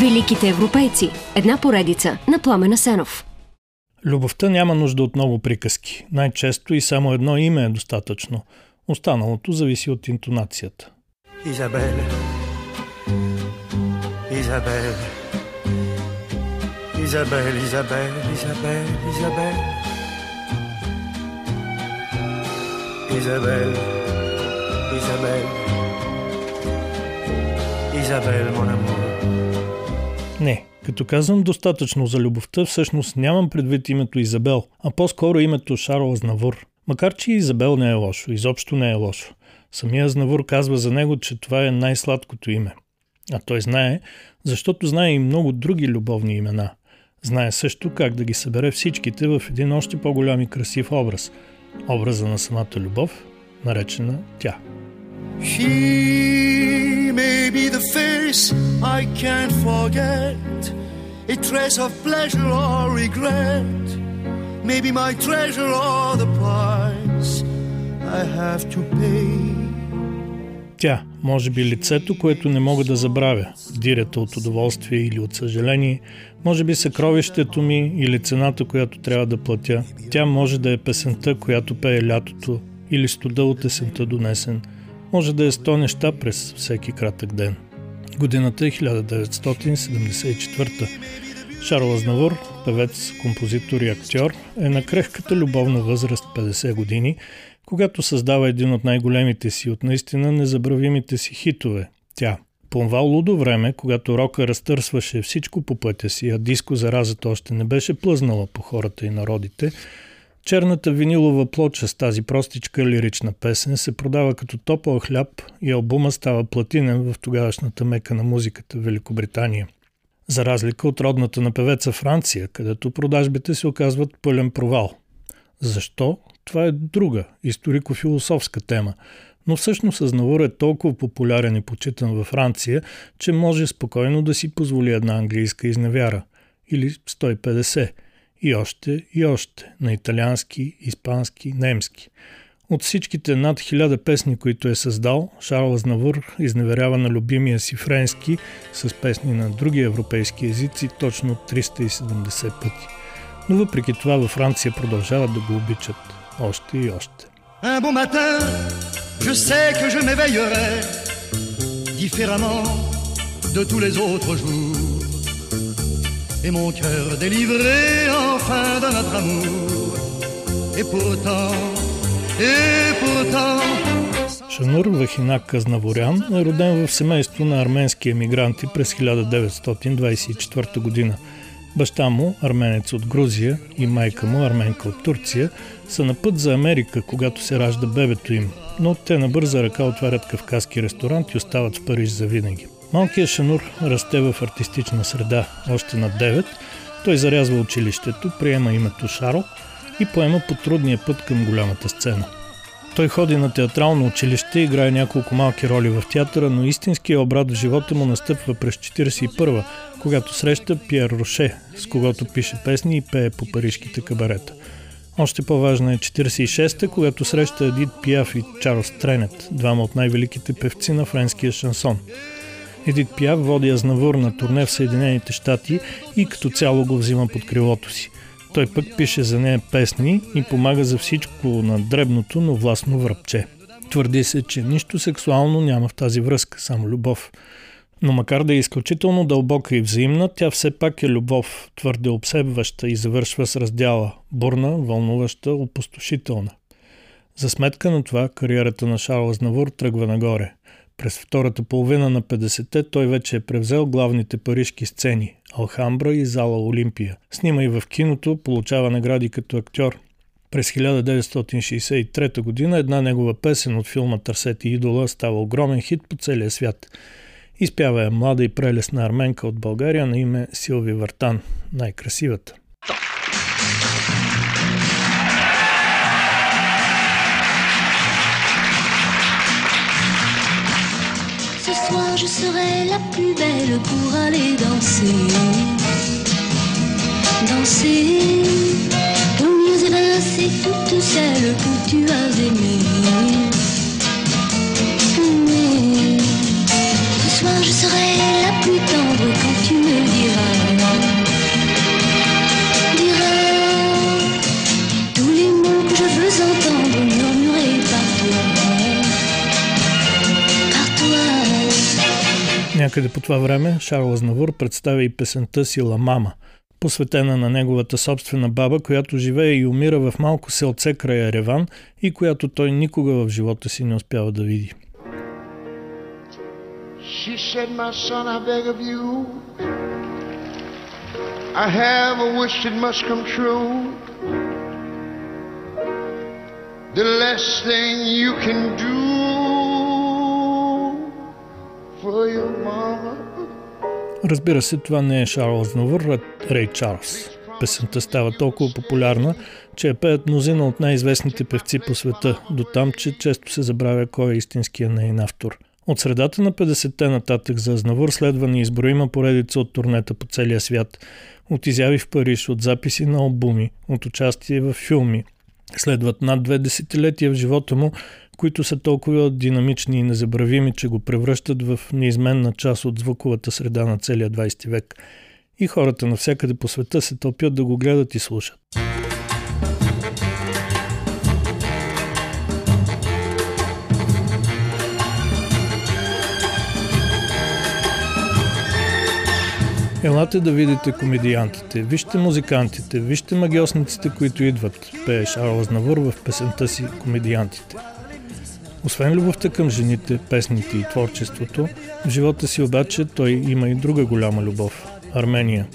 Великите европейци. Една поредица на Пламена Сенов. Любовта няма нужда от много приказки. Най-често и само едно име е достатъчно. Останалото зависи от интонацията. Изабел. Изабел. Изабел, Изабел, Изабел, Изабел. Изабел. Изабел. Изабел, mon amour. Не, като казвам достатъчно за любовта, всъщност нямам предвид името Изабел, а по-скоро името Шарл Азнавур. Макар, че Изабел не е лошо, изобщо не е лошо. Самия Азнавур казва за него, че това е най-сладкото име. А той знае, защото знае и много други любовни имена. Знае също как да ги събере всичките в един още по-голям и красив образ. Образа на самата любов, наречена тя. She may be the face I can't forget, a trace of pleasure or regret, maybe my treasure or the price I have to pay. Тя, може би лицето, което не мога да забравя, дирята от удоволствие или от съжаление, може би съкровището ми или цената, която трябва да платя. Тя може да е песента, която пее лятото или студа от есента донесен – може да е 100 неща през всеки кратък ден. Годината е 1974. Шарл Азнавур, певец, композитор и актьор, е на крехката любовна възраст 50 години, когато създава един от най-големите си, от наистина незабравимите си хитове – тя. По това лудо време, когато рока разтърсваше всичко по пътя си, а диско заразата още не беше плъзнала по хората и народите – Черната винилова плоча с тази простичка лирична песен се продава като топъл хляб и албума става платинен в тогавашната мека на музиката Великобритания. За разлика от родната на певеца Франция, където продажбите се оказват пълен провал. Защо? Това е друга, историко-философска тема, но всъщност Азнавур е толкова популярен и почитан във Франция, че може спокойно да си позволи една английска изневяра. Или 150 – и още и още на италиански, испански, немски. От всичките над хиляда песни, които е създал, Шарл Азнавур изневерява на любимия си френски с песни на други европейски езици точно 370 пъти. Но въпреки това във Франция продължават да го обичат още и още. Un bon matin, je sais que je m'éveillerai différemment de tous les autres jours. Et mon cœur délivré enfin de notre amour. Et pourtant, et pourtant. Шанур Вахинак Казнаворян е роден в семейство на арменски емигранти през 1924 година. Баща му, арменец от Грузия, и майка му, арменка от Турция, са на път за Америка, когато се ражда бебето им, но те на бърза ръка отварят кавказски ресторант и остават в Париж за винаги. Малкият Шанур расте в артистична среда. Още на 9 той зарязва училището, приема името Шаро и поема по трудния път към голямата сцена. Той ходи на театрално училище, играе няколко малки роли в театъра, но истинският обрат в живота му настъпва през 41 когато среща Пьер Роше, с когото пише песни и пее по парижките кабарета. Още по-важна е 46-та, когато среща Едит Пиаф и Чарлз Тренет, двама от най-великите певци на френския шансон – Едит Пиаф води Азнавур на турне в Съединените щати и като цяло го взима под крилото си. Той пък пише за нея песни и помага за всичко на дребното, но властно връбче. Твърди се, че нищо сексуално няма в тази връзка, само любов. Но макар да е изключително дълбока и взаимна, тя все пак е любов, твърде обсебваща и завършва с раздяла – бурна, вълнуваща, опустошителна. За сметка на това, кариерата на Шарл Азнавур тръгва нагоре. През втората половина на 50-те той вече е превзел главните парижки сцени – Алхамбра и зала Олимпия. Снима и в киното, получава награди като актьор. През 1963 година една негова песен от филма Търсете идола става огромен хит по целия свят. Изпява е млада и прелесна арменка от България на име Силви Вартан, най-красивата. Je serai la plus belle pour aller danser. Danser, au mieux évincer toutes celles que tu as aimées. Някъде по това време Шарл Азнавур представя и песента си «Ла Мама», посветена на неговата собствена баба, която живее и умира в малко селце края Реван и която той никога в живота си не успява да види. She said, my son, I beg of you, I have a wish that must come true. The less thing you can do Разбира се, това не е Шарл Азнавур, а Рей Чарлз. Песента става толкова популярна, че я пеят мнозина от най-известните певци по света, до там, че често се забравя кой е истинския нейн автор. От средата на 50-те нататък за Азнавур следва неизброима поредица от турнета по целия свят. От изяви в Париж, от записи на албуми, от участие в филми. Следват над две десетилетия в живота му, които са толкова динамични и незабравими, че го превръщат в неизменна част от звуковата среда на целия 20 век. И хората навсякъде по света се тълпят да го гледат и слушат. Елате да видите комедиантите, вижте музикантите, вижте магиосниците, които идват, пее Шарл Азнавур в песента си Комедиантите. Освен любовта към жените, песните и творчеството, в живота си обаче той има и друга голяма любов – Армения.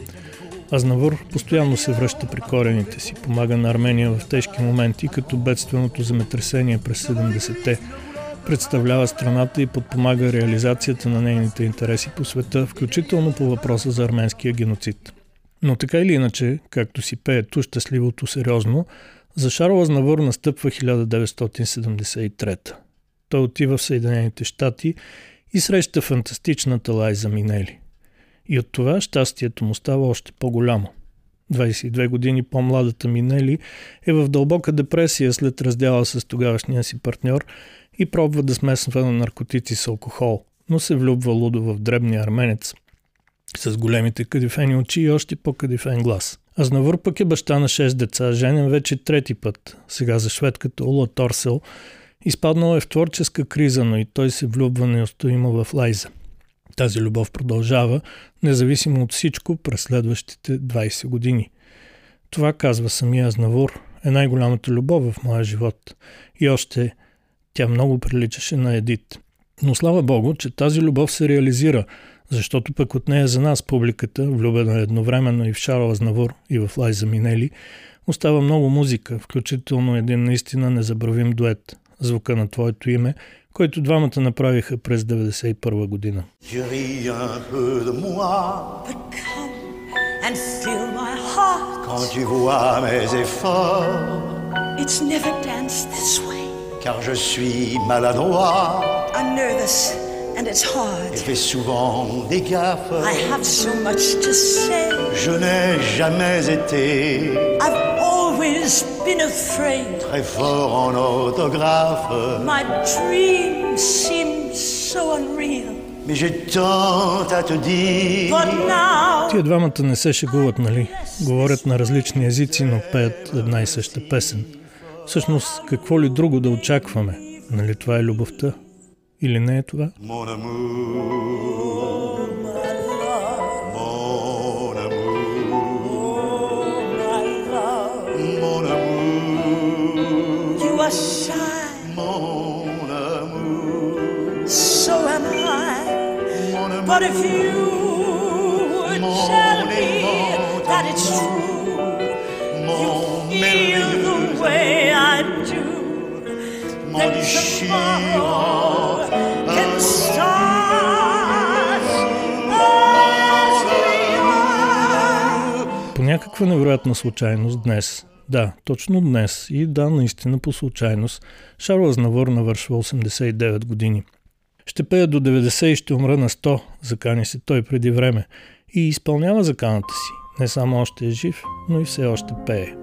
Азнавур постоянно се връща при корените си, помага на Армения в тежки моменти, като бедственото земетресение през 70-те, представлява страната и подпомага реализацията на нейните интереси по света, включително по въпроса за арменския геноцид. Но така или иначе, както си пее ту щастливото сериозно, за Шарл Азнавур настъпва 1973 той отива в Съединените щати и среща фантастичната Лайза Минели. И от това щастието му става още по-голямо. 22 години по-младата Минели е в дълбока депресия след раздяла с тогавашния си партньор и пробва да смесва на наркотици с алкохол, но се влюбва лудо в дребния арменец с големите кадифени очи и още по-кадифен глас. Азнавър пък е баща на 6 деца, женен вече трети път, сега за шведката Ула Торсел – Изпаднал е в творческа криза, но и той се влюбва неустоимо в Лайза. Тази любов продължава, независимо от всичко, през следващите 20 години. Това, казва самия Азнавур, е най-голямата любов в моя живот. И още тя много приличаше на Едит. Но слава Богу, че тази любов се реализира, защото пък от нея за нас, публиката, влюбена едновременно и в Шарл Азнавур и в Лайза Минели, остава много музика, включително един наистина незабравим дует звука на твоето име, който двамата направиха през 1991 година. and fill my heart. Quand tu vois mes efforts, it's never danced this way. Car je suis maladroit. I'm nervous and it's hard. Et fais souvent des gaffes. I have so much to say. Je n'ai jamais été. I've always been afraid. Très fort en autographe. My dream seems so unreal. Mais j'ai tant à te dire. But now... Тия двамата не се шегуват, нали? Говорят на различни езици, но пеят една и съща песен. Всъщност, какво ли друго да очакваме? Нали това е любовта? Или не е това? Mon amour. По някаква невероятна случайност днес да, точно днес и да, наистина по случайност, Шарл Азнавор навършва 89 години. Ще пея до 90 и ще умра на 100, закани се той преди време. И изпълнява заканата си. Не само още е жив, но и все още пее.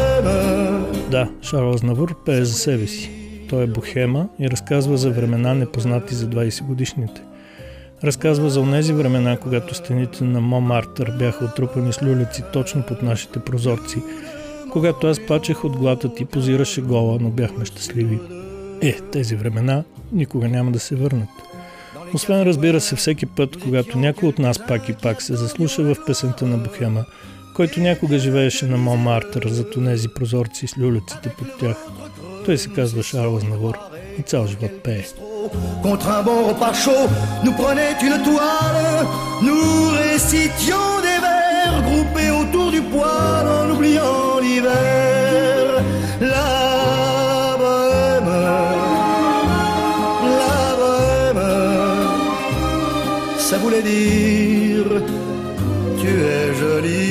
Да, Шарл Азнавур пее за себе си. Той е бухема и разказва за времена непознати за 20 годишните. Разказва за онези времена, когато стените на Момартър бяха отрупани с люлеци точно под нашите прозорци, когато аз плачех от глата ти, позираше гола, но бяхме щастливи. Е, тези времена никога няма да се върнат. Освен разбира се всеки път, когато някой от нас пак и пак се заслуша в песента на Бухема, който някога живееше на Момартър за тонези прозорци с люлеците под тях. Той се казва Шарл Азнавур и цял живот пее. Ça voulait dire tu es jolie.